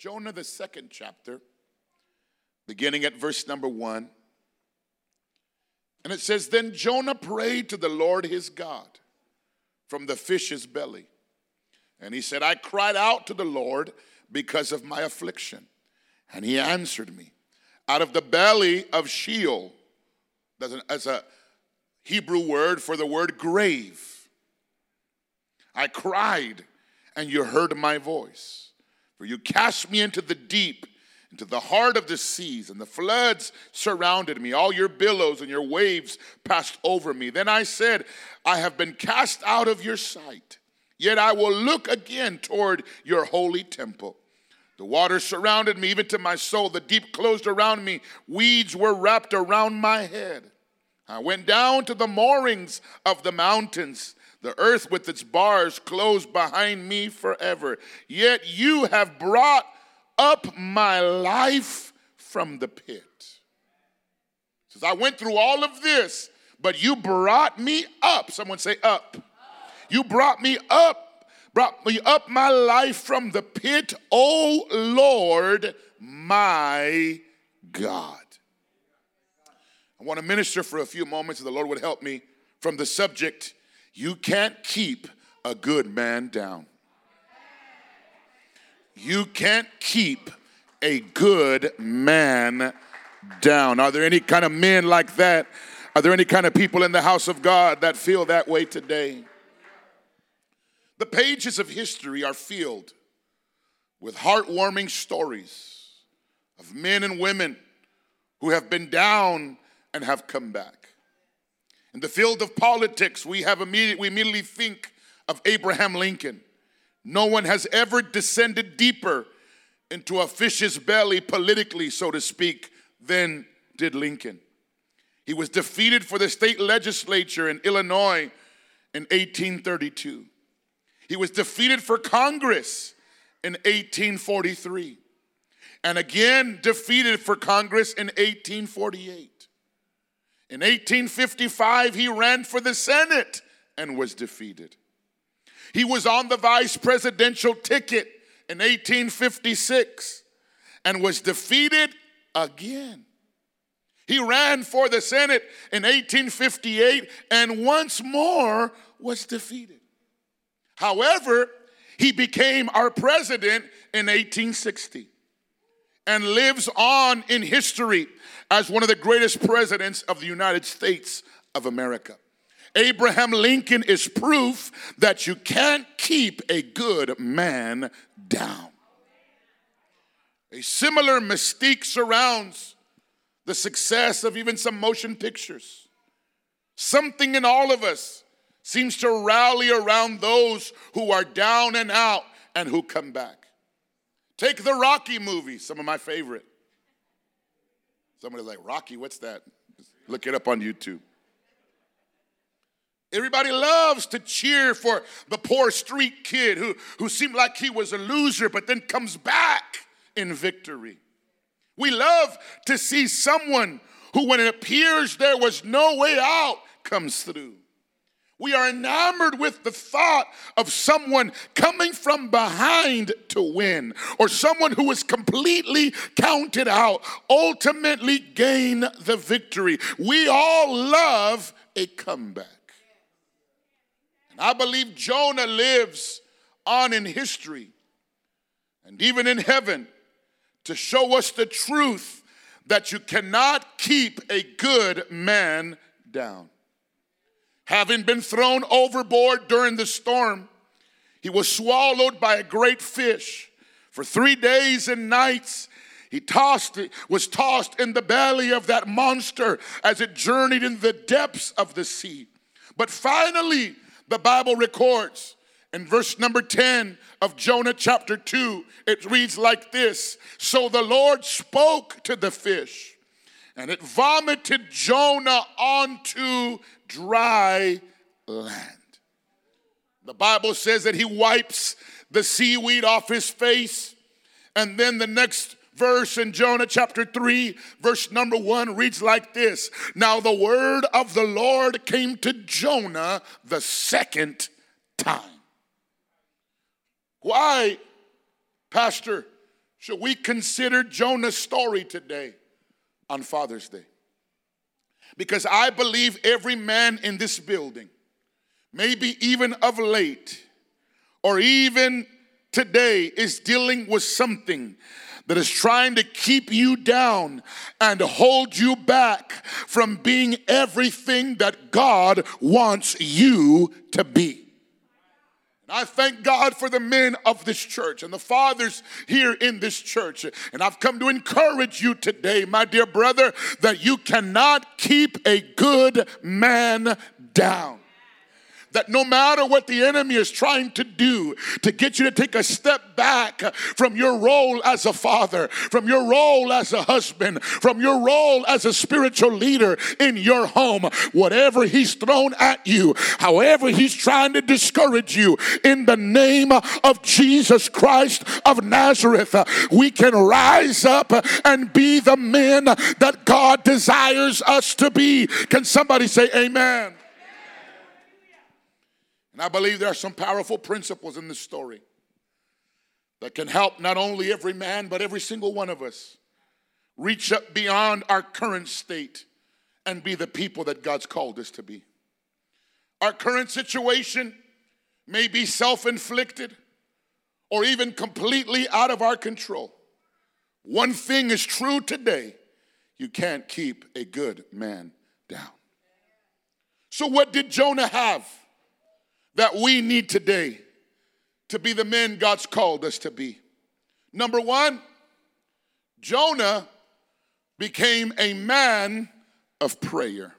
Jonah, the second chapter, beginning at verse number one. And it says, Then Jonah prayed to the Lord his God from the fish's belly. And he said, I cried out to the Lord because of my affliction. And he answered me. Out of the belly of Sheol, that's a Hebrew word for the word grave. I cried, and you heard my voice. For you cast me into the deep, into the heart of the seas, and the floods surrounded me. All your billows and your waves passed over me. Then I said, I have been cast out of your sight, yet I will look again toward your holy temple. The waters surrounded me, even to my soul. The deep closed around me. Weeds were wrapped around my head. I went down to the moorings of the mountains. The earth with its bars closed behind me forever. Yet you have brought up my life from the pit. Says, I went through all of this, but you brought me up. Someone say, up. You brought me up, brought me up my life from the pit, O Lord, my God. I want to minister for a few moments, and the Lord would help me from the subject you can't keep a good man down. You can't keep a good man down. Are there any kind of men like that? Are there any kind of people in the house of God that feel that way today? The pages of history are filled with heartwarming stories of men and women who have been down and have come back. In the field of politics, we have immediate, we immediately think of Abraham Lincoln. No one has ever descended deeper into a fish's belly politically, so to speak, than did Lincoln. He was defeated for the state legislature in Illinois in 1832. He was defeated for Congress in 1843 and again defeated for Congress in 1848. In 1855, he ran for the Senate and was defeated. He was on the vice presidential ticket in 1856 and was defeated again. He ran for the Senate in 1858 and once more was defeated. However, he became our president in 1860 and lives on in history as one of the greatest presidents of the United States of America. Abraham Lincoln is proof that you can't keep a good man down. A similar mystique surrounds the success of even some motion pictures. Something in all of us seems to rally around those who are down and out and who come back. Take the Rocky movie, some of my favorite. Somebody's like, Rocky, what's that? look it up on YouTube. Everybody loves to cheer for the poor street kid who, who seemed like he was a loser but then comes back in victory. We love to see someone who, when it appears there was no way out, comes through. We are enamored with the thought of someone coming from behind to win, or someone who is completely counted out, ultimately gain the victory. We all love a comeback. And I believe Jonah lives on in history and even in heaven to show us the truth that you cannot keep a good man down. Having been thrown overboard during the storm, he was swallowed by a great fish. For three days and nights, he tossed, was tossed in the belly of that monster as it journeyed in the depths of the sea. But finally, the Bible records in verse number 10 of Jonah chapter 2, it reads like this So the Lord spoke to the fish, and it vomited Jonah onto dry land. The Bible says that he wipes the seaweed off his face. And then the next verse in Jonah chapter 3, verse number 1 reads like this Now the word of the Lord came to Jonah the second time. Why, Pastor, should we consider Jonah's story today on Father's Day? Because I believe every man in this building, maybe even of late, or even today, is dealing with something that is trying to keep you down and hold you back from being everything that God wants you to be. I thank God for the men of this church and the fathers here in this church. And I've come to encourage you today, my dear brother, that you cannot keep a good man down that no matter what the enemy is trying to do to get you to take a step back from your role as a father, from your role as a husband, from your role as a spiritual leader in your home, whatever he's thrown at you, however he's trying to discourage you, in the name of Jesus Christ of Nazareth, we can rise up and be the men that God desires us to be. Can somebody say amen? And I believe there are some powerful principles in this story that can help not only every man, but every single one of us reach up beyond our current state and be the people that God's called us to be. Our current situation may be self inflicted or even completely out of our control. One thing is true today you can't keep a good man down. So, what did Jonah have? That we need today to be the men God's called us to be. Number one, Jonah became a man of prayer.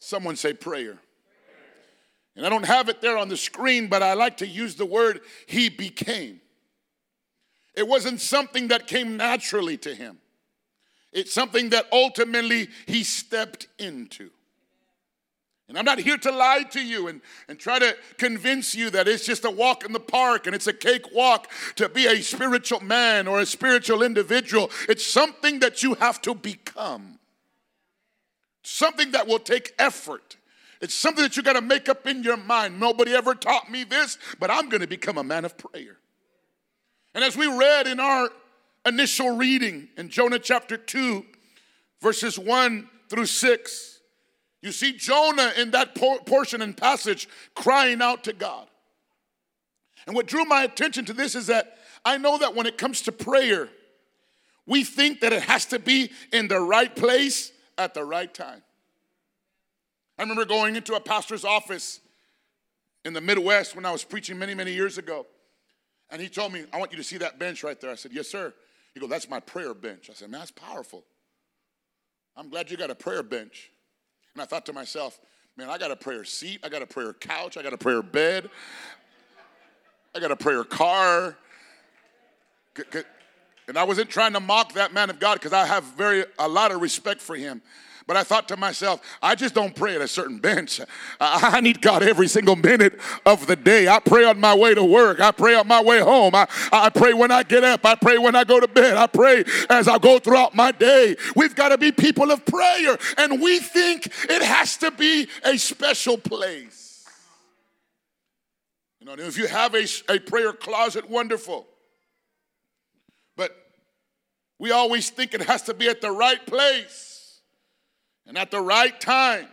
Someone say prayer. And I don't have it there on the screen, but I like to use the word he became. It wasn't something that came naturally to him, it's something that ultimately he stepped into. And I'm not here to lie to you and, and try to convince you that it's just a walk in the park and it's a cakewalk to be a spiritual man or a spiritual individual. It's something that you have to become, something that will take effort. It's something that you got to make up in your mind. Nobody ever taught me this, but I'm going to become a man of prayer. And as we read in our initial reading in Jonah chapter 2, verses 1 through 6, you see Jonah in that portion and passage crying out to God. And what drew my attention to this is that I know that when it comes to prayer, we think that it has to be in the right place at the right time. I remember going into a pastor's office in the Midwest when I was preaching many, many years ago. And he told me, I want you to see that bench right there. I said, Yes, sir. He goes, That's my prayer bench. I said, Man, that's powerful. I'm glad you got a prayer bench. And I thought to myself, man, I got a prayer seat, I got a prayer couch, I got a prayer bed, I got a prayer car. And I wasn't trying to mock that man of God because I have very a lot of respect for him. But I thought to myself, I just don't pray at a certain bench. I need God every single minute of the day. I pray on my way to work. I pray on my way home. I, I pray when I get up. I pray when I go to bed. I pray as I go throughout my day. We've got to be people of prayer. And we think it has to be a special place. You know, if you have a, a prayer closet, wonderful. But we always think it has to be at the right place and at the right time.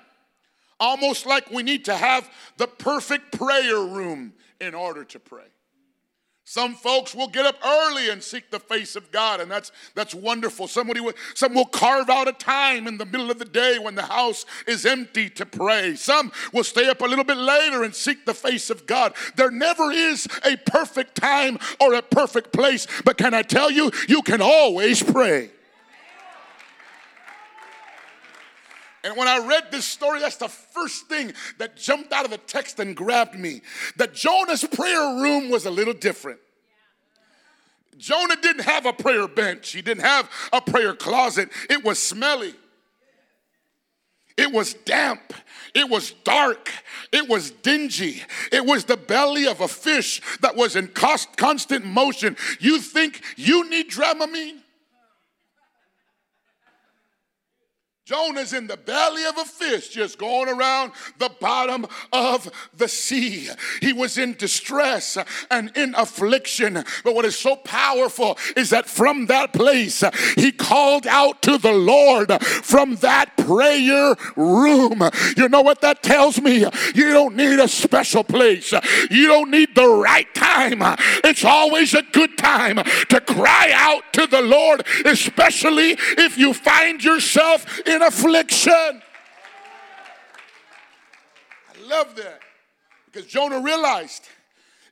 Almost like we need to have the perfect prayer room in order to pray. Some folks will get up early and seek the face of God, and that's that's wonderful. Somebody will, some will carve out a time in the middle of the day when the house is empty to pray. Some will stay up a little bit later and seek the face of God. There never is a perfect time or a perfect place, but can I tell you, you can always pray. And when I read this story, that's the first thing that jumped out of the text and grabbed me. That Jonah's prayer room was a little different. Jonah didn't have a prayer bench, he didn't have a prayer closet. It was smelly, it was damp, it was dark, it was dingy, it was the belly of a fish that was in constant motion. You think you need Dramamine? Jonah's in the belly of a fish, just going around the bottom of the sea. He was in distress and in affliction. But what is so powerful is that from that place, he called out to the Lord from that prayer room. You know what that tells me? You don't need a special place, you don't need the right time. It's always a good time to cry out to the Lord, especially if you find yourself in affliction. I love that because Jonah realized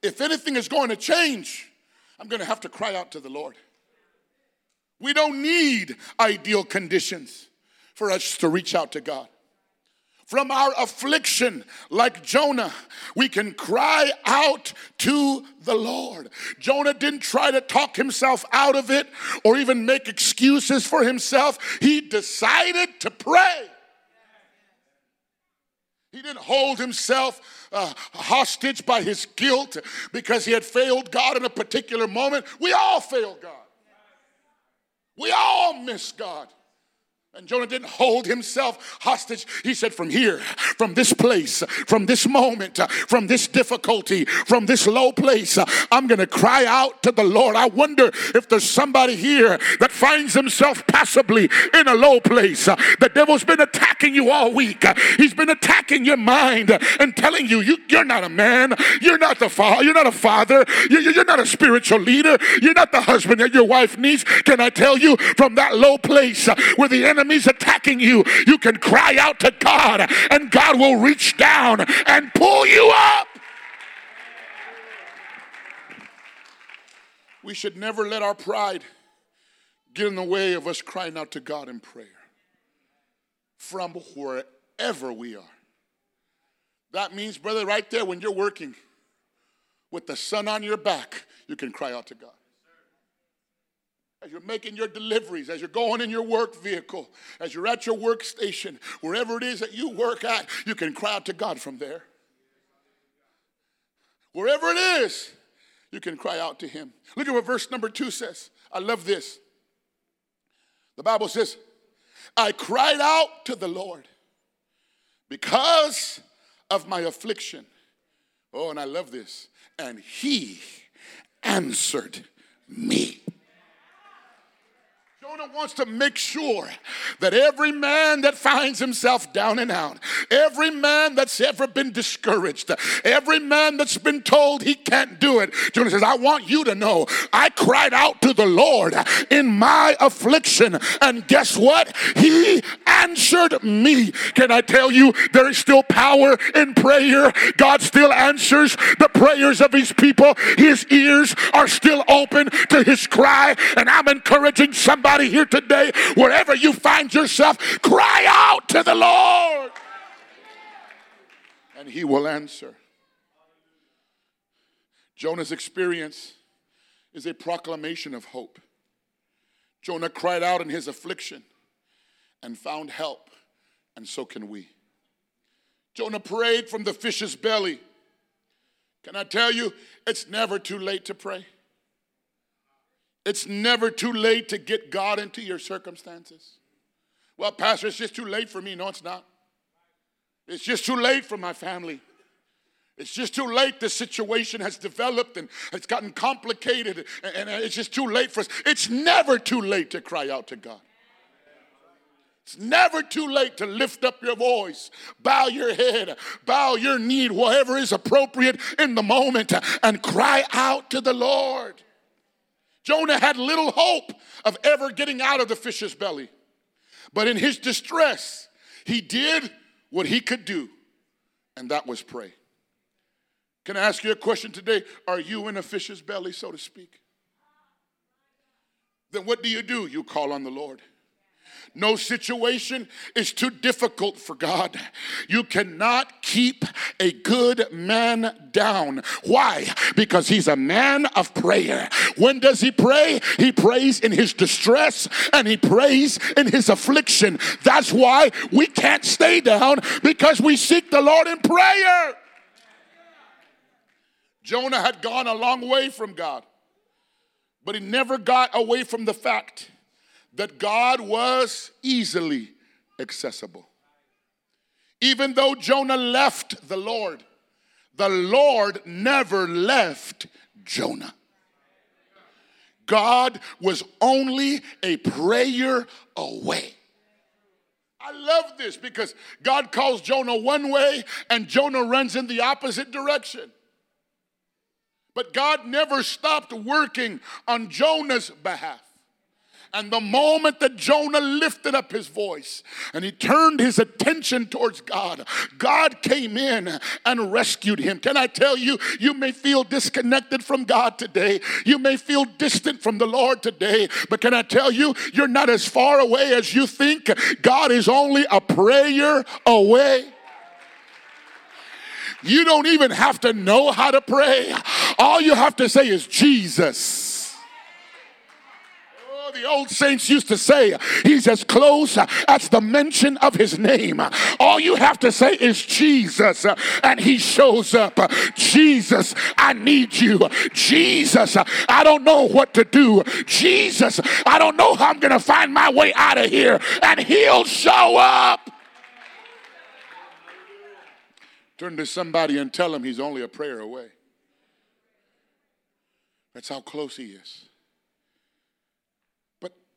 if anything is going to change, I'm going to have to cry out to the Lord. We don't need ideal conditions for us to reach out to God. From our affliction, like Jonah, we can cry out to the Lord. Jonah didn't try to talk himself out of it or even make excuses for himself. He decided to pray. He didn't hold himself uh, hostage by his guilt because he had failed God in a particular moment. We all fail God. We all miss God. And Jonah didn't hold himself hostage. He said, From here, from this place, from this moment, from this difficulty, from this low place, I'm going to cry out to the Lord. I wonder if there's somebody here that finds himself passively in a low place. The devil's been attacking you all week. He's been attacking your mind and telling you, you are not a man. You're not the father. You're not a father. You're not a spiritual leader. You're not the husband that your wife needs. Can I tell you from that low place where the enemy enemy's attacking you, you can cry out to God and God will reach down and pull you up. We should never let our pride get in the way of us crying out to God in prayer from wherever we are. That means, brother, right there when you're working with the sun on your back, you can cry out to God as you're making your deliveries, as you're going in your work vehicle, as you're at your workstation, wherever it is that you work at, you can cry out to God from there. Wherever it is, you can cry out to Him. Look at what verse number two says. I love this. The Bible says, I cried out to the Lord because of my affliction. Oh, and I love this. And He answered me. Jonah wants to make sure that every man that finds himself down and out, every man that's ever been discouraged, every man that's been told he can't do it, Jonah says, I want you to know I cried out to the Lord in my affliction, and guess what? He answered me. Can I tell you, there is still power in prayer? God still answers the prayers of his people. His ears are still open to his cry, and I'm encouraging somebody somebody here today, wherever you find yourself, cry out to the Lord. And he will answer. Jonah's experience is a proclamation of hope. Jonah cried out in his affliction and found help, and so can we. Jonah prayed from the fish's belly. Can I tell you, it's never too late to pray. It's never too late to get God into your circumstances. Well, Pastor, it's just too late for me. No, it's not. It's just too late for my family. It's just too late. The situation has developed and it's gotten complicated, and it's just too late for us. It's never too late to cry out to God. It's never too late to lift up your voice, bow your head, bow your knee, whatever is appropriate in the moment, and cry out to the Lord. Jonah had little hope of ever getting out of the fish's belly. But in his distress, he did what he could do, and that was pray. Can I ask you a question today? Are you in a fish's belly, so to speak? Then what do you do? You call on the Lord. No situation is too difficult for God. You cannot keep a good man down. Why? Because he's a man of prayer. When does he pray? He prays in his distress and he prays in his affliction. That's why we can't stay down because we seek the Lord in prayer. Jonah had gone a long way from God, but he never got away from the fact that God was easily accessible. Even though Jonah left the Lord, the Lord never left Jonah. God was only a prayer away. I love this because God calls Jonah one way and Jonah runs in the opposite direction. But God never stopped working on Jonah's behalf. And the moment that Jonah lifted up his voice and he turned his attention towards God, God came in and rescued him. Can I tell you, you may feel disconnected from God today. You may feel distant from the Lord today. But can I tell you, you're not as far away as you think. God is only a prayer away. You don't even have to know how to pray. All you have to say is Jesus the old saints used to say, He's as close as the mention of His name. All you have to say is Jesus, and He shows up. Jesus, I need you. Jesus, I don't know what to do. Jesus, I don't know how I'm going to find my way out of here, and He'll show up. Turn to somebody and tell him he's only a prayer away. That's how close he is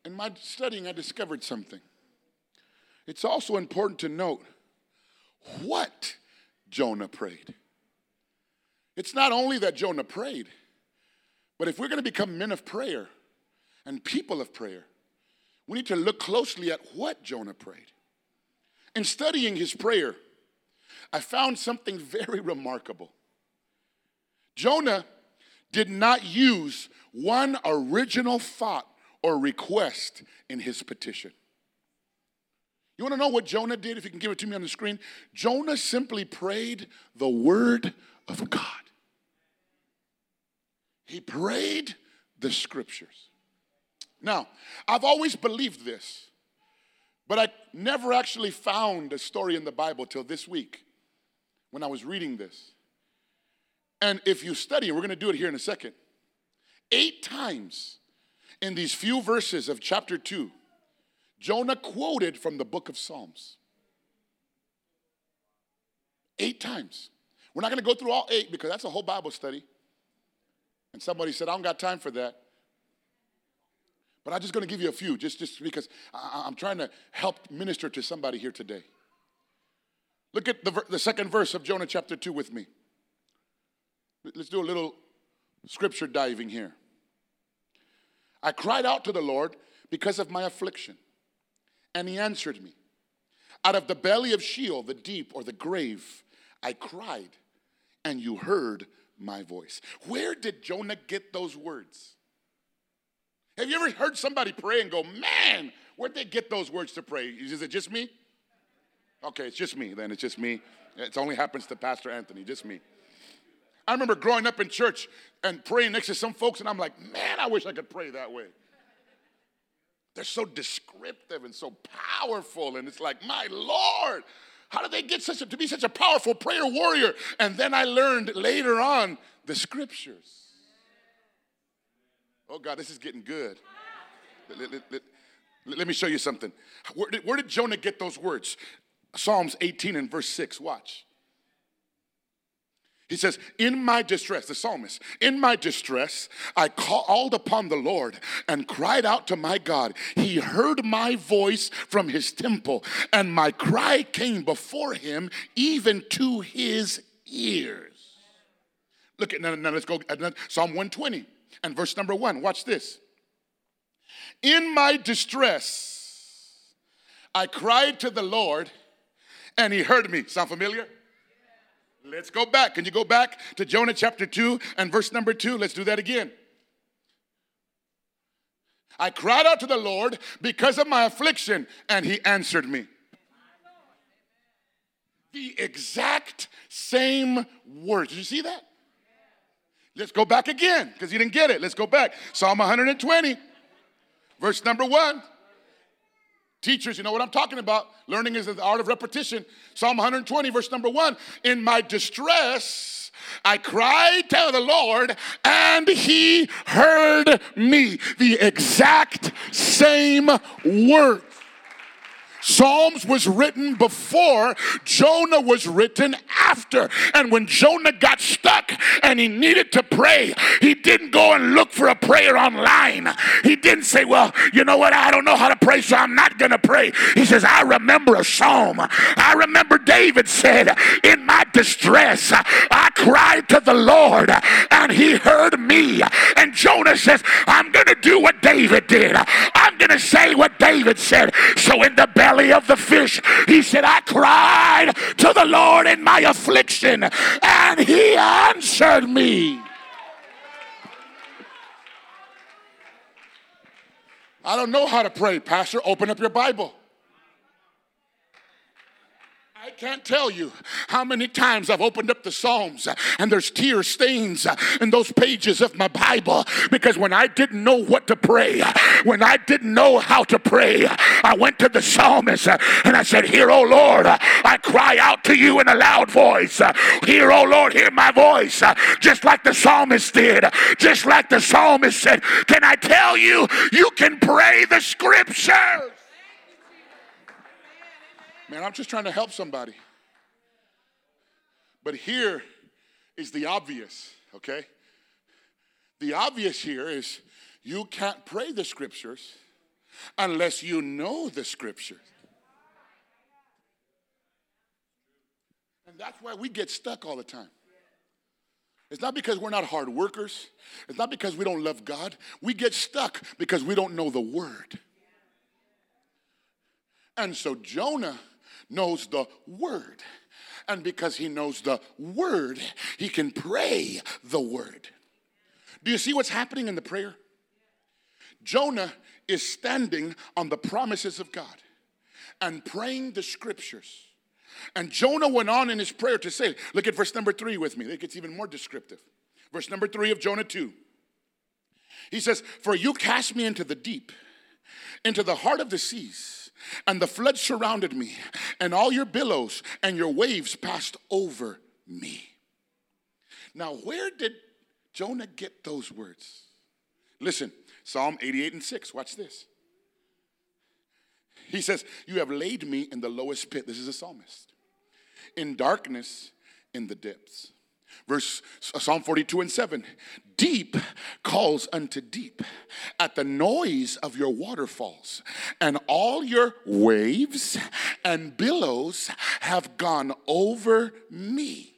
in my studying, I discovered something. It's also important to note what Jonah prayed. It's not only that Jonah prayed, but if we're going to become men of prayer and people of prayer, we need to look closely at what Jonah prayed. In studying his prayer, I found something very remarkable. Jonah did not use one original thought or request in his petition. You want to know what Jonah did? If you can give it to me on the screen. Jonah simply prayed the word of God. He prayed the scriptures. Now, I've always believed this, but I never actually found a story in the Bible till this week when I was reading this. And if you study, we're going to do it here in a second, eight times in these few verses of chapter 2, Jonah quoted from the book of Psalms. Eight times. We're not going to go through all eight because that's a whole Bible study. And somebody said, I don't got time for that. But I'm just going to give you a few, just, just because I, am trying to help minister to somebody here today. Look at the, the second verse of Jonah chapter 2 with me. Let's do a little scripture diving here. I cried out to the Lord because of my affliction, and he answered me. Out of the belly of Sheol, the deep or the grave, I cried, and you heard my voice. Where did Jonah get those words? Have you ever heard somebody pray and go, man, where'd they get those words to pray? Is it just me? Okay, it's just me then. It's just me. It only happens to Pastor Anthony, just me. I remember growing up in church and praying next to some folks, and I'm like, man, I wish I could pray that way. They're so descriptive and so powerful, and it's like, my Lord, how did they get such a, to be such a powerful prayer warrior? And then I learned later on the scriptures. Oh God, this is getting good. Let, let, let, let me show you something. Where did, where did Jonah get those words? Psalms 18 and verse 6. Watch. He says, In my distress, the psalmist, in my distress, I called upon the Lord and cried out to my God. He heard my voice from his temple, and my cry came before him, even to his ears. Look at now, now let's go uh, Psalm 120 and verse number one. Watch this. In my distress, I cried to the Lord, and he heard me. Sound familiar? Let's go back. Can you go back to Jonah chapter 2 and verse number 2? Let's do that again. I cried out to the Lord because of my affliction, and he answered me. The exact same words. Did you see that? Let's go back again because you didn't get it. Let's go back. Psalm 120, verse number 1. Teachers, you know what I'm talking about. Learning is the art of repetition. Psalm 120, verse number one. In my distress, I cried to the Lord, and he heard me. The exact same words. Psalms was written before, Jonah was written after. And when Jonah got stuck and he needed to pray, he didn't go and look for a prayer online. He didn't say, Well, you know what? I don't know how to pray, so I'm not going to pray. He says, I remember a psalm. I remember David said, In my distress, I cried to the Lord and he heard me. And Jonah says, I'm going to do what David did. I'm going to say what David said. So in the belly belly of the fish. He said, I cried to the Lord in my affliction, and he answered me. I don't know how to pray, Pastor. Open up your Bible. I can't tell you how many times I've opened up the Psalms and there's tear stains in those pages of my Bible because when I didn't know what to pray, when I didn't know how to pray, I went to the psalmist and I said, Hear, O Lord, I cry out to you in a loud voice. Hear, O Lord, hear my voice. Just like the psalmist did, just like the psalmist said, Can I tell you, you can pray the scriptures? Man, I'm just trying to help somebody. But here is the obvious, okay? The obvious here is you can't pray the scriptures unless you know the scriptures. And that's why we get stuck all the time. It's not because we're not hard workers. It's not because we don't love God. We get stuck because we don't know the word. And so Jonah knows the word. And because he knows the word, he can pray the word. Do you see what's happening in the prayer? Jonah is standing on the promises of God and praying the scriptures. And Jonah went on in his prayer to say, look at verse number three with me. It gets even more descriptive. Verse number three of Jonah 2. He says, For you cast me into the deep, into the heart of the seas and the flood surrounded me, and all your billows and your waves passed over me. Now, where did Jonah get those words? Listen, Psalm 88 and 6, watch this. He says, You have laid me in the lowest pit. This is a psalmist. In darkness, in the depths. Verse uh, Psalm 42 and 7 Deep calls unto deep at the noise of your waterfalls, and all your waves and billows have gone over me.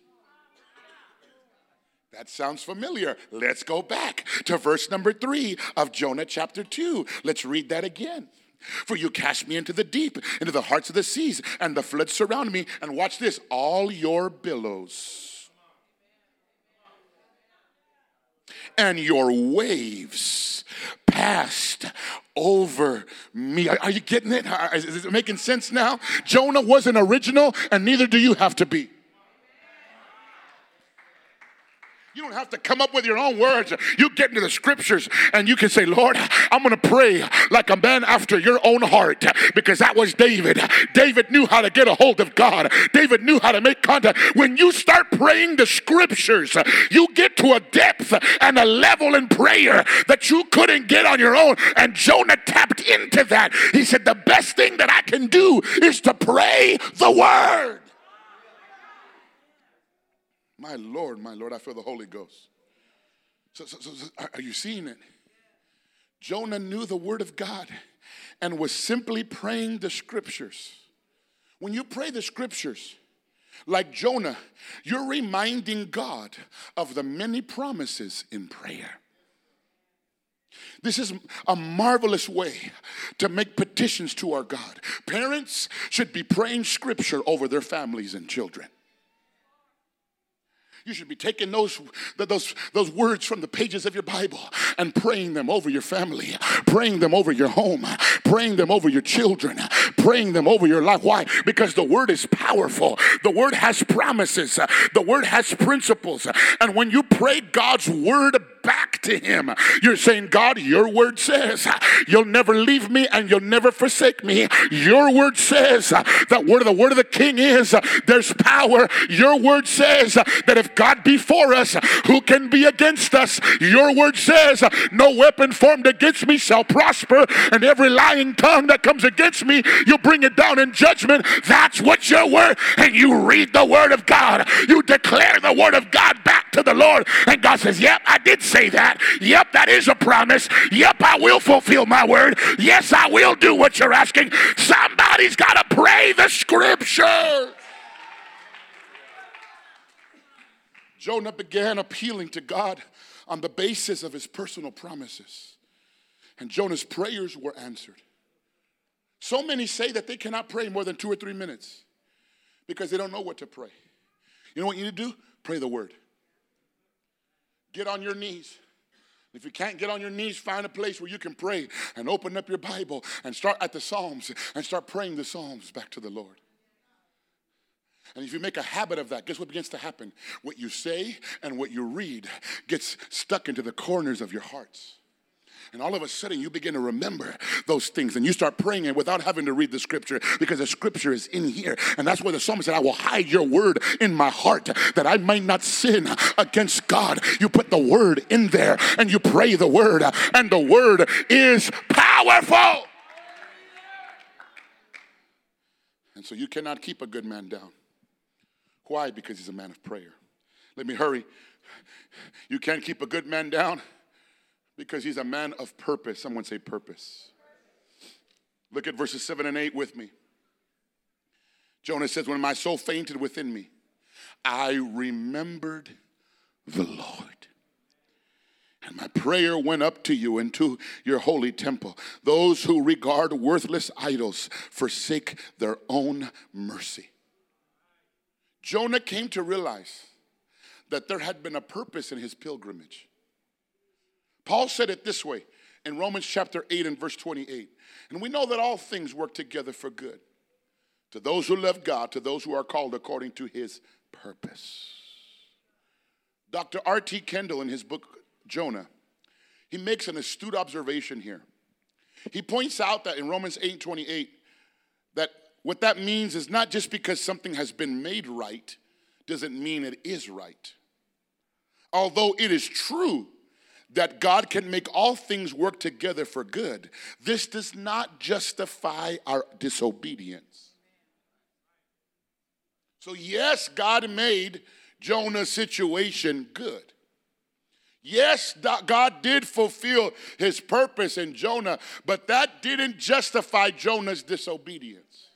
That sounds familiar. Let's go back to verse number three of Jonah chapter 2. Let's read that again. For you cast me into the deep, into the hearts of the seas, and the floods surround me. And watch this all your billows and your waves passed over me. Are, you getting it? Is it making sense now? Jonah wasn't original, and neither do you have to be. You don't have to come up with your own words. You get into the scriptures and you can say, Lord, I'm going to pray like a man after your own heart because that was David. David knew how to get a hold of God, David knew how to make contact. When you start praying the scriptures, you get to a depth and a level in prayer that you couldn't get on your own. And Jonah tapped into that. He said, The best thing that I can do is to pray the word. My Lord, my Lord, I feel the Holy Ghost. So, so, so, are you seeing it? Jonah knew the word of God and was simply praying the scriptures. When you pray the scriptures, like Jonah, you're reminding God of the many promises in prayer. This is a marvelous way to make petitions to our God. Parents should be praying scripture over their families and children. You should be taking those, those, those words from the pages of your Bible and praying them over your family, praying them over your home, praying them over your children, praying them over your life. Why? Because the word is powerful. The word has promises. The word has principles. And when you pray God's word back to Him. You're saying, God, your word says you'll never leave me and you'll never forsake me. Your word says that word of the word of the King is there's power. Your word says that if God be for us, who can be against us? Your word says no weapon formed against me shall prosper, and every lying tongue that comes against me, you'll bring it down in judgment. That's what your word, and you read the word of God. You declare the word of God back to the Lord, and God says, Yep, I did say that. Yep, that is a promise. Yep, I will fulfill my word. Yes, I will do what you're asking. Somebody's got to pray the scripture. Jonah began appealing to God on the basis of his personal promises. And Jonah's prayers were answered. So many say that they cannot pray more than two or three minutes because they don't know what to pray. You know what you need to do? Pray the word. Get on your knees. If you can't get on your knees, find a place where you can pray and open up your Bible and start at the Psalms and start praying the Psalms back to the Lord. And if you make a habit of that, guess what begins to happen? What you say and what you read gets stuck into the corners of your hearts. And all of a sudden, you begin to remember those things and you start praying it without having to read the scripture because the scripture is in here. And that's why the psalmist said, I will hide your word in my heart that I might not sin against God. You put the word in there and you pray the word, and the word is powerful. And so you cannot keep a good man down. Why? Because he's a man of prayer. Let me hurry. You can't keep a good man down because he's a man of purpose. Someone say purpose. Look at verses 7 and 8 with me. Jonah says, When my soul fainted within me, I remembered the Lord. And my prayer went up to you into your holy temple. Those who regard worthless idols forsake their own mercy. Jonah came to realize that there had been a purpose in his pilgrimage. Paul said it this way in Romans chapter 8 and verse 28. And we know that all things work together for good to those who love God, to those who are called according to his purpose. Dr. R.T. Kendall, in his book Jonah, he makes an astute observation here. He points out that in Romans 8 28, that what that means is not just because something has been made right, doesn't mean it is right. Although it is true that God can make all things work together for good, this does not justify our disobedience. So, yes, God made Jonah's situation good. Yes, God did fulfill his purpose in Jonah, but that didn't justify Jonah's disobedience.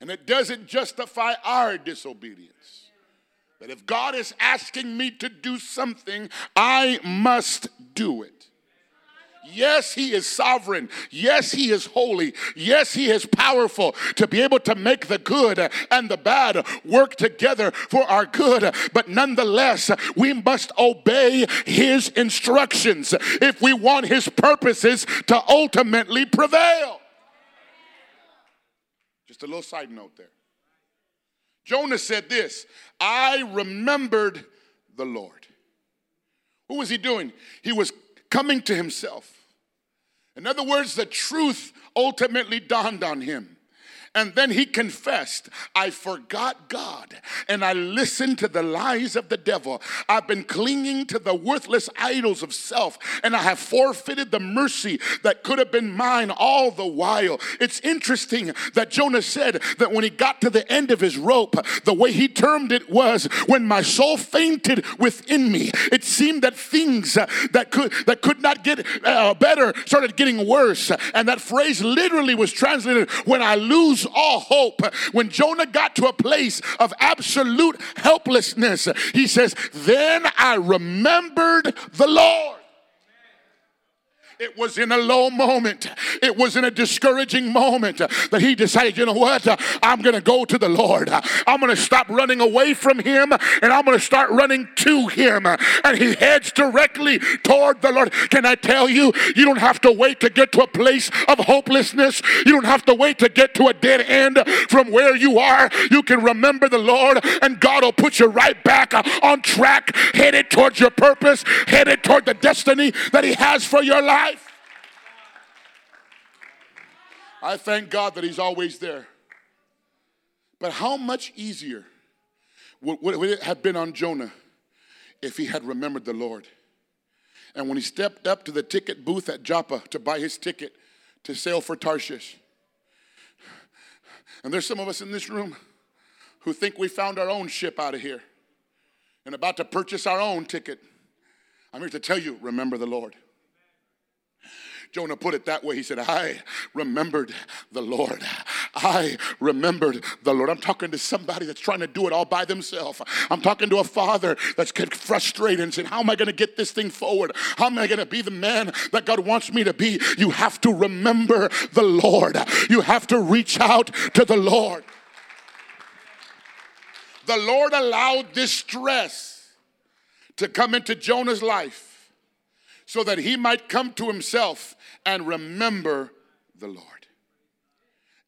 And it doesn't justify our disobedience. That if God is asking me to do something, I must do it. Yes, He is sovereign. Yes, He is holy. Yes, He is powerful to be able to make the good and the bad work together for our good. But nonetheless, we must obey His instructions if we want His purposes to ultimately prevail. Just a little side note there. Jonah said this I remembered the Lord. What was he doing? He was coming to himself. In other words, the truth ultimately dawned on him. And then he confessed, I forgot God and I listened to the lies of the devil. I've been clinging to the worthless idols of self and I have forfeited the mercy that could have been mine all the while. It's interesting that Jonah said that when he got to the end of his rope, the way he termed it was when my soul fainted within me. It seemed that things uh, that could that could not get uh, better started getting worse. And that phrase literally was translated when I lose lose all hope. When Jonah got to a place of absolute helplessness, he says, Then I remembered the Lord. It was in a low moment, it was in a discouraging moment that he decided, you know what? I'm going to go to the Lord. I'm going to stop running away from him and I'm going to start running to him. And he heads directly toward the Lord. Can I tell you, you don't have to wait to get to a place of hopelessness. You don't have to wait to get to a dead end from where you are. You can remember the Lord and God will put you right back on track, headed towards your purpose, headed toward the destiny that he has for your life. I thank God that He's always there. But how much easier would, would it have been on Jonah if he had remembered the Lord? And when he stepped up to the ticket booth at Joppa to buy his ticket to sail for Tarshish, and there's some of us in this room who think we found our own ship out of here and about to purchase our own ticket. I'm here to tell you remember the Lord. Jonah put it that way. He said, I remembered the Lord. I remembered the Lord. I'm talking to somebody that's trying to do it all by themselves. I'm talking to a father that's getting frustrated and saying, How am I going to get this thing forward? How am I going to be the man that God wants me to be? You have to remember the Lord. You have to reach out to the Lord. The Lord allowed distress to come into Jonah's life so that he might come to himself and remember the Lord.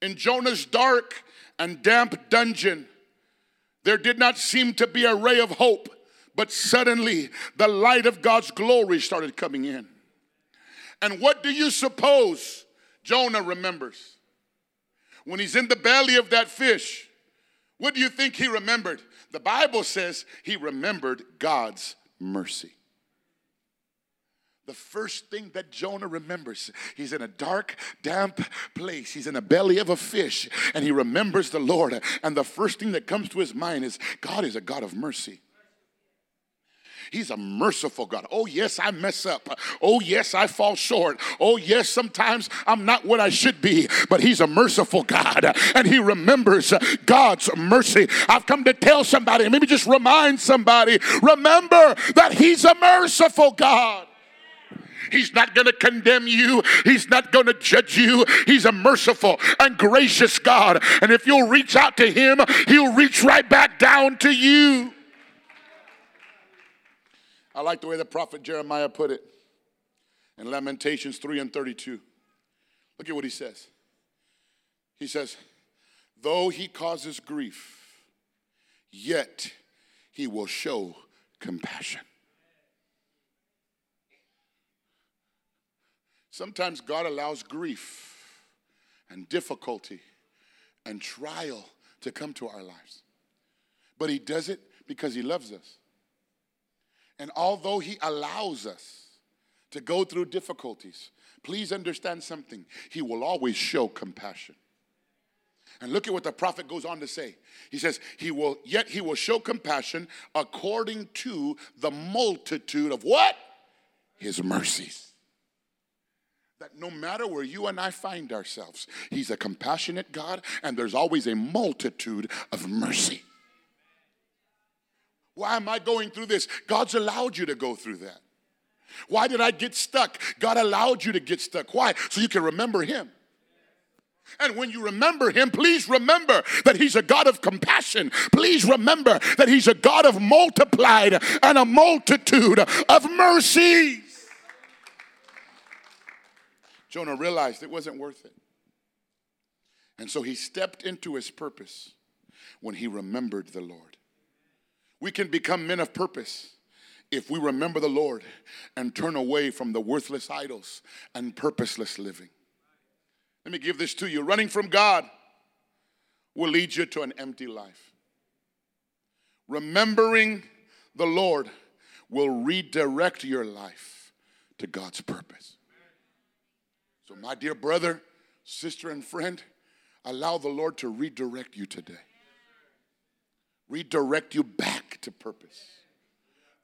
In Jonah's dark and damp dungeon, there did not seem to be a ray of hope, but suddenly the light of God's glory started coming in. And what do you suppose Jonah remembers? When he's in the belly of that fish, what do you think he remembered? The Bible says he remembered God's mercy the first thing that Jonah remembers. He's in a dark, damp place. He's in the belly of a fish, and he remembers the Lord. And the first thing that comes to his mind is God is a God of mercy. He's a merciful God. Oh, yes, I mess up. Oh, yes, I fall short. Oh, yes, sometimes I'm not what I should be, but He's a merciful God and He remembers God's mercy. I've come to tell somebody, maybe just remind somebody, remember that He's a merciful God. He's not going to condemn you. He's not going to judge you. He's a merciful and gracious God. And if you'll reach out to Him, He'll reach right back down to you. I like the way the prophet Jeremiah put it in Lamentations 3 and 32. Look at what he says. He says, Though he causes grief, yet he will show compassion. Sometimes God allows grief and difficulty and trial to come to our lives. But He does it because He loves us. And although He allows us to go through difficulties, please understand something. He will always show compassion. And look at what the prophet goes on to say. He says, He will, yet He will show compassion according to the multitude of what? His mercies that no matter where you and I find ourselves, He's a compassionate God and there's always a multitude of mercy. Why am I going through this? God's allowed you to go through that. Why did I get stuck? God allowed you to get stuck. Why? So you can remember Him. And when you remember him, please remember that he's a God of compassion. Please remember that he's a God of multiplied and a multitude of mercies. Jonah realized it wasn't worth it. And so he stepped into his purpose when he remembered the Lord. We can become men of purpose if we remember the Lord and turn away from the worthless idols and purposeless living. Let me give this to you running from God will lead you to an empty life. Remembering the Lord will redirect your life to God's purpose. So, my dear brother, sister, and friend, allow the Lord to redirect you today. Redirect you back to purpose.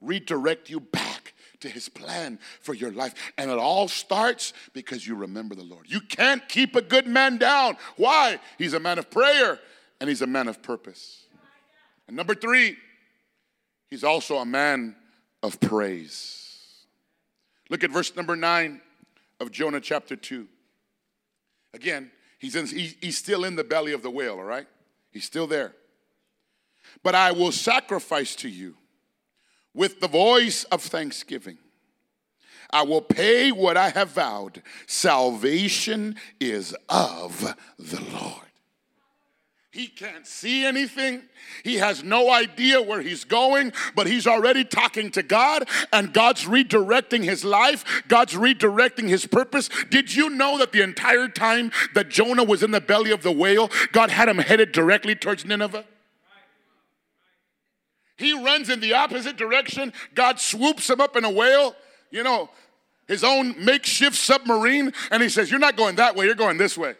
Redirect you back to his plan for your life. And it all starts because you remember the Lord. You can't keep a good man down. Why? He's a man of prayer and he's a man of purpose. And number three, he's also a man of praise. Look at verse number nine of Jonah chapter 2. Again, he's, in, he, he's still in the belly of the whale, all right? He's still there. But I will sacrifice to you with the voice of thanksgiving. I will pay what I have vowed. Salvation is of the Lord. He can't see anything. He has no idea where he's going, but he's already talking to God, and God's redirecting his life. God's redirecting his purpose. Did you know that the entire time that Jonah was in the belly of the whale, God had him headed directly towards Nineveh? He runs in the opposite direction. God swoops him up in a whale, you know, his own makeshift submarine, and he says, You're not going that way, you're going this way.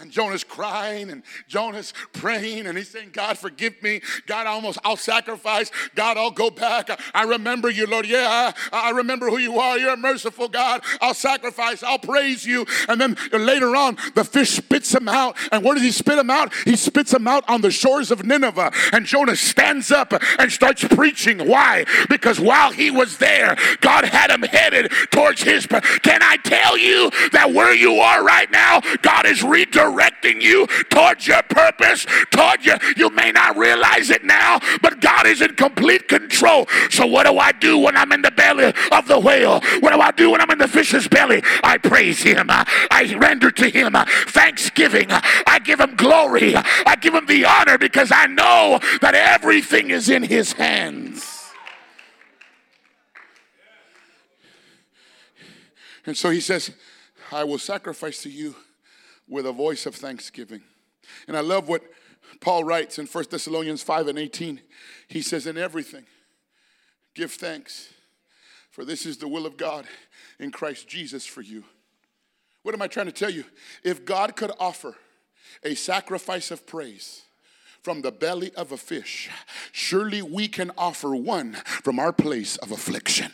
And Jonah's crying and Jonah's praying and he's saying, God, forgive me. God, I almost, I'll sacrifice. God, I'll go back. I, remember you, Lord. Yeah, I, I, remember who you are. You're a merciful God. I'll sacrifice. I'll praise you. And then later on, the fish spits him out. And where does he spit him out? He spits him out on the shores of Nineveh. And Jonah stands up and starts preaching. Why? Because while he was there, God had him headed towards his. Can I tell you that where you are right now, God is redirecting directing you towards your purpose, toward you. You may not realize it now, but God is in complete control. So, what do I do when I'm in the belly of the whale? What do I do when I'm in the fish's belly? I praise Him. I render to Him thanksgiving. I give Him glory. I give Him the honor because I know that everything is in His hands. And so he says, I will sacrifice to you with a voice of thanksgiving. And I love what Paul writes in 1 Thessalonians 5 and 18. He says, In everything, give thanks, for this is the will of God in Christ Jesus for you. What am I trying to tell you? If God could offer a sacrifice of praise, from the belly of a fish, surely we can offer one from our place of affliction.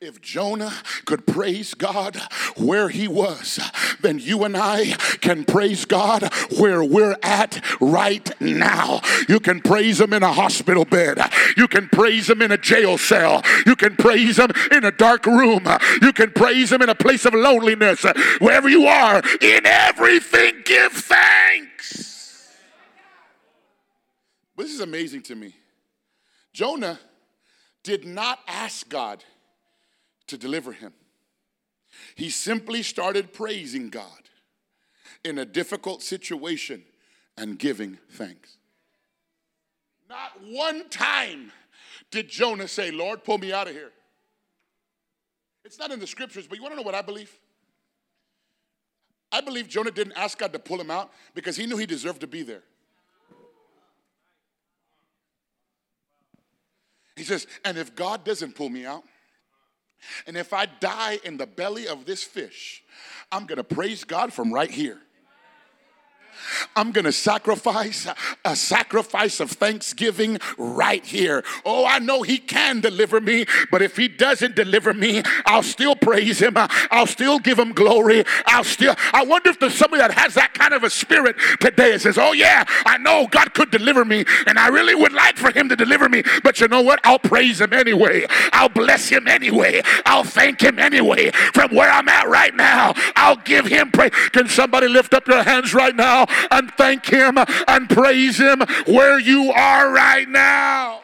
If Jonah could praise God where he was, then you and I can praise God where we're at right now. You can praise him in a hospital bed. You can praise him in a jail cell. You can praise him in a dark room. You can praise him in a place of loneliness. Wherever you are, in everything, give thanks. This is amazing to me. Jonah did not ask God to deliver him. He simply started praising God in a difficult situation and giving thanks. Not one time did Jonah say, Lord, pull me out of here. It's not in the scriptures, but you want to know what I believe? I believe Jonah didn't ask God to pull him out because he knew he deserved to be there. He says, and if God doesn't pull me out, and if I die in the belly of this fish, I'm going to praise God from right here. I'm going to sacrifice a sacrifice of thanksgiving right here. Oh, I know He can deliver me, but if He doesn't deliver me, I'll still praise Him. I'll still give Him glory. I'll still, I wonder if there's somebody that has that kind of a spirit today and says, Oh, yeah, I know God could deliver me, and I really would like for Him to deliver me, but you know what? I'll praise Him anyway. I'll bless Him anyway. I'll thank Him anyway. From where I'm at right now, I'll give Him praise. Can somebody lift up your hands right now and thank Him and praise Him where you are right now.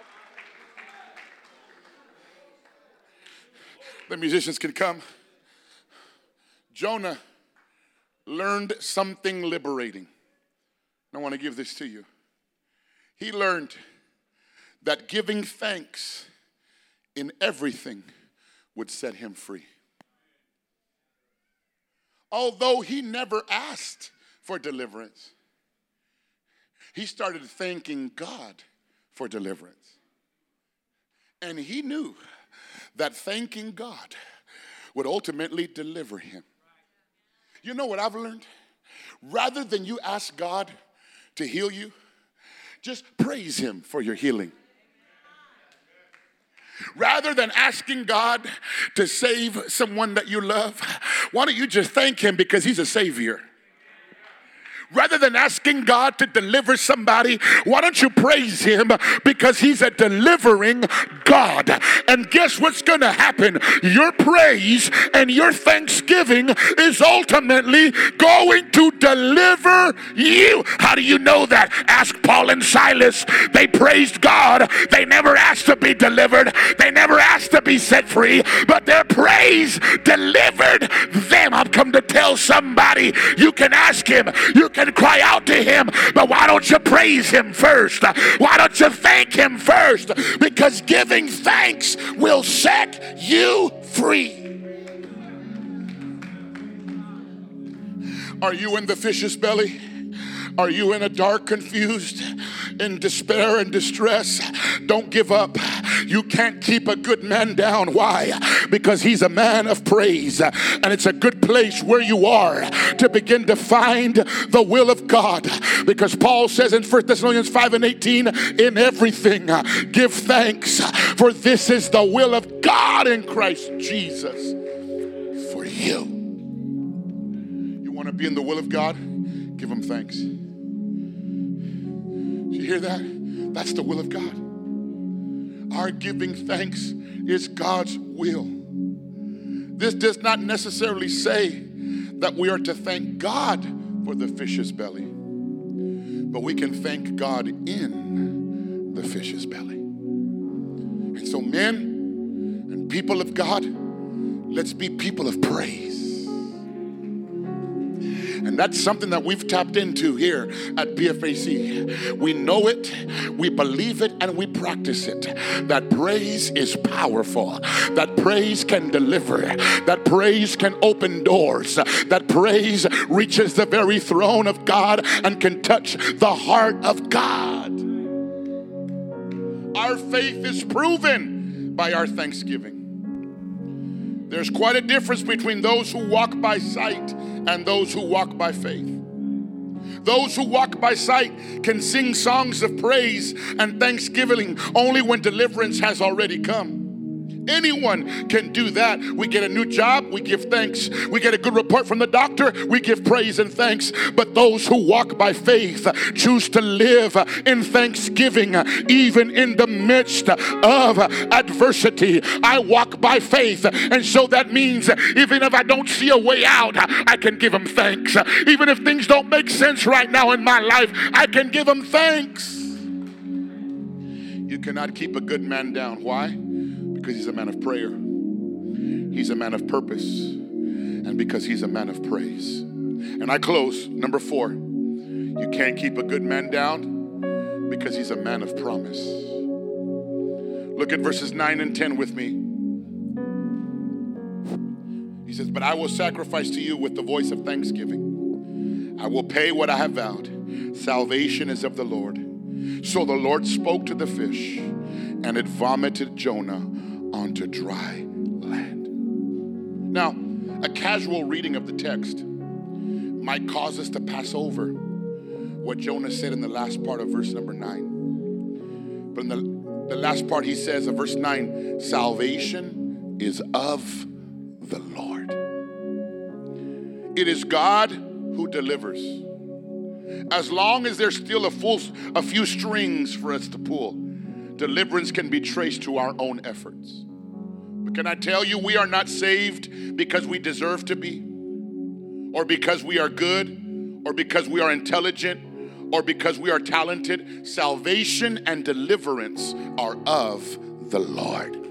The musicians can come. Jonah learned something liberating. I want to give this to you. He learned that giving thanks in everything would set him free. Although he never asked for deliverance, he started thanking God for deliverance. And he knew that thanking God would ultimately deliver him. You know what I've learned? Rather than you ask God to heal you, just praise Him for your healing. Rather than asking God to save someone that you love, why don't you just thank Him because He's a Savior? Rather than asking God to deliver somebody, why don't you praise Him because He's a delivering God? And guess what's going to happen? Your praise and your thanksgiving is ultimately going to deliver you. How do you know that? Ask Paul and Silas. They praised God. They never asked to be delivered, they never asked to be set free, but their praise delivered them. I've come to tell somebody you can ask Him, you can cry out to Him, but why don't you praise Him first? Why don't you thank Him first? Because giving thanks will set you free. Are you in the fish's belly? Are you in a dark, confused, in despair and distress? Don't give up. You can't keep a good man down. Why? Because he's a man of praise. And it's a good place where you are to begin to find the will of God. Because Paul says in 1 Thessalonians 5 and 18, in everything give thanks, for this is the will of God in Christ Jesus for you. You want to be in the will of God? Give him thanks. You hear that? That's the will of God. Our giving thanks is God's will. This does not necessarily say that we are to thank God for the fish's belly, but we can thank God in the fish's belly. And so, men and people of God, let's be people of praise. And that's something that we've tapped into here at PFAC. We know it, we believe it, and we practice it. That praise is powerful, that praise can deliver, that praise can open doors, that praise reaches the very throne of God and can touch the heart of God. Our faith is proven by our thanksgiving. There's quite a difference between those who walk by sight and those who walk by faith. Those who walk by sight can sing songs of praise and thanksgiving only when deliverance has already come. Anyone can do that. We get a new job, we give thanks. We get a good report from the doctor, we give praise and thanks. But those who walk by faith choose to live in thanksgiving, even in the midst of adversity. I walk by faith, and so that means even if I don't see a way out, I can give him thanks. Even if things don't make sense right now in my life, I can give him thanks. You cannot keep a good man down. Why? Because he's a man of prayer, he's a man of purpose, and because he's a man of praise. And I close, number four, you can't keep a good man down because he's a man of promise. Look at verses 9 and 10 with me. He says, But I will sacrifice to you with the voice of thanksgiving. I will pay what I have vowed. Salvation is of the Lord. So the Lord spoke to the fish, and it vomited Jonah onto dry land. Now, a casual reading of the text might cause us to pass over what Jonah said in the last part of verse number nine. But in the, the last part, he says of verse nine, salvation is of the Lord. It is God who delivers. As long as there's still a full a few strings for us to pull, deliverance can be traced to our own efforts. But can I tell you, we are not saved because we deserve to be, or because we are good, or because we are intelligent, or because we are talented. Salvation and deliverance are of the Lord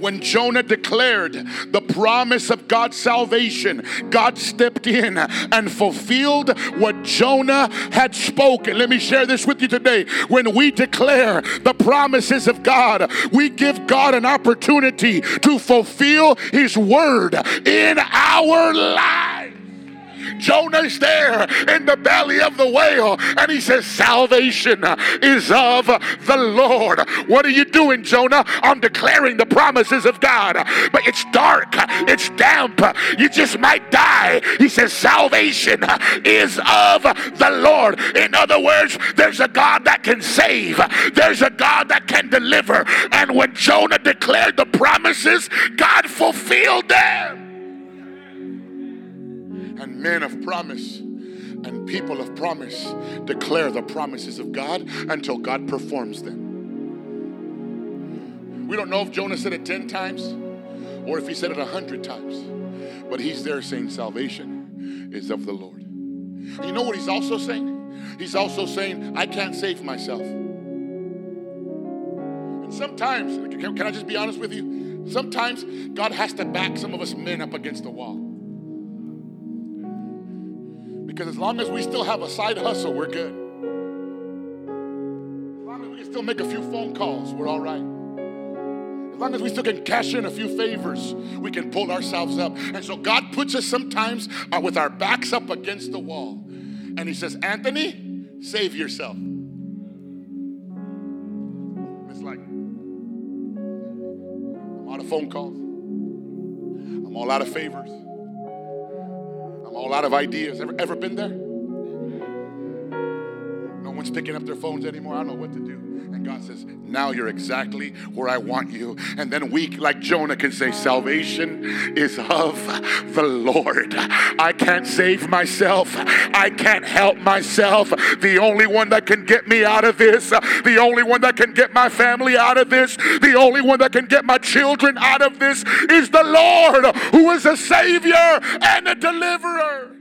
when Jonah declared the promise of God's salvation, God stepped in and fulfilled what Jonah had spoken. Let me share this with you today. When we declare the promises of God, we give God an opportunity to fulfill His word in our lives. Jonah's there in the belly of the whale, and he says, Salvation is of the Lord. What are you doing, Jonah? I'm declaring the promises of God, but it's dark, it's damp, you just might die. He says, Salvation is of the Lord. In other words, there's a God that can save, there's a God that can deliver. And when Jonah declared the promises, God fulfilled them men of promise And people of promise declare the promises of God until God performs them. We don't know if Jonah said it 10 times or if he said it 100 times, but he's there saying salvation is of the Lord. You know what he's also saying? He's also saying, I can't save myself. And sometimes, can I just be honest with you? Sometimes God has to back some of us men up against the wall. Because as long as we still have a side hustle, we're good. As long as we can still make a few phone calls, we're all right. As long as we still can cash in a few favors, we can pull ourselves up. And so God puts us sometimes uh, with our backs up against the wall. And He says, Anthony, save yourself. It's like, I'm out of phone calls, I'm all out of favors. All out of ideas. Ever, ever been there? One's picking up their phones anymore. I don't know what to do. And God says, Now you're exactly where I want you. And then we, like Jonah, can say, Salvation is of the Lord. I can't save myself, I can't help myself. The only one that can get me out of this, the only one that can get my family out of this, the only one that can get my children out of this is the Lord, who is a Savior and a deliverer.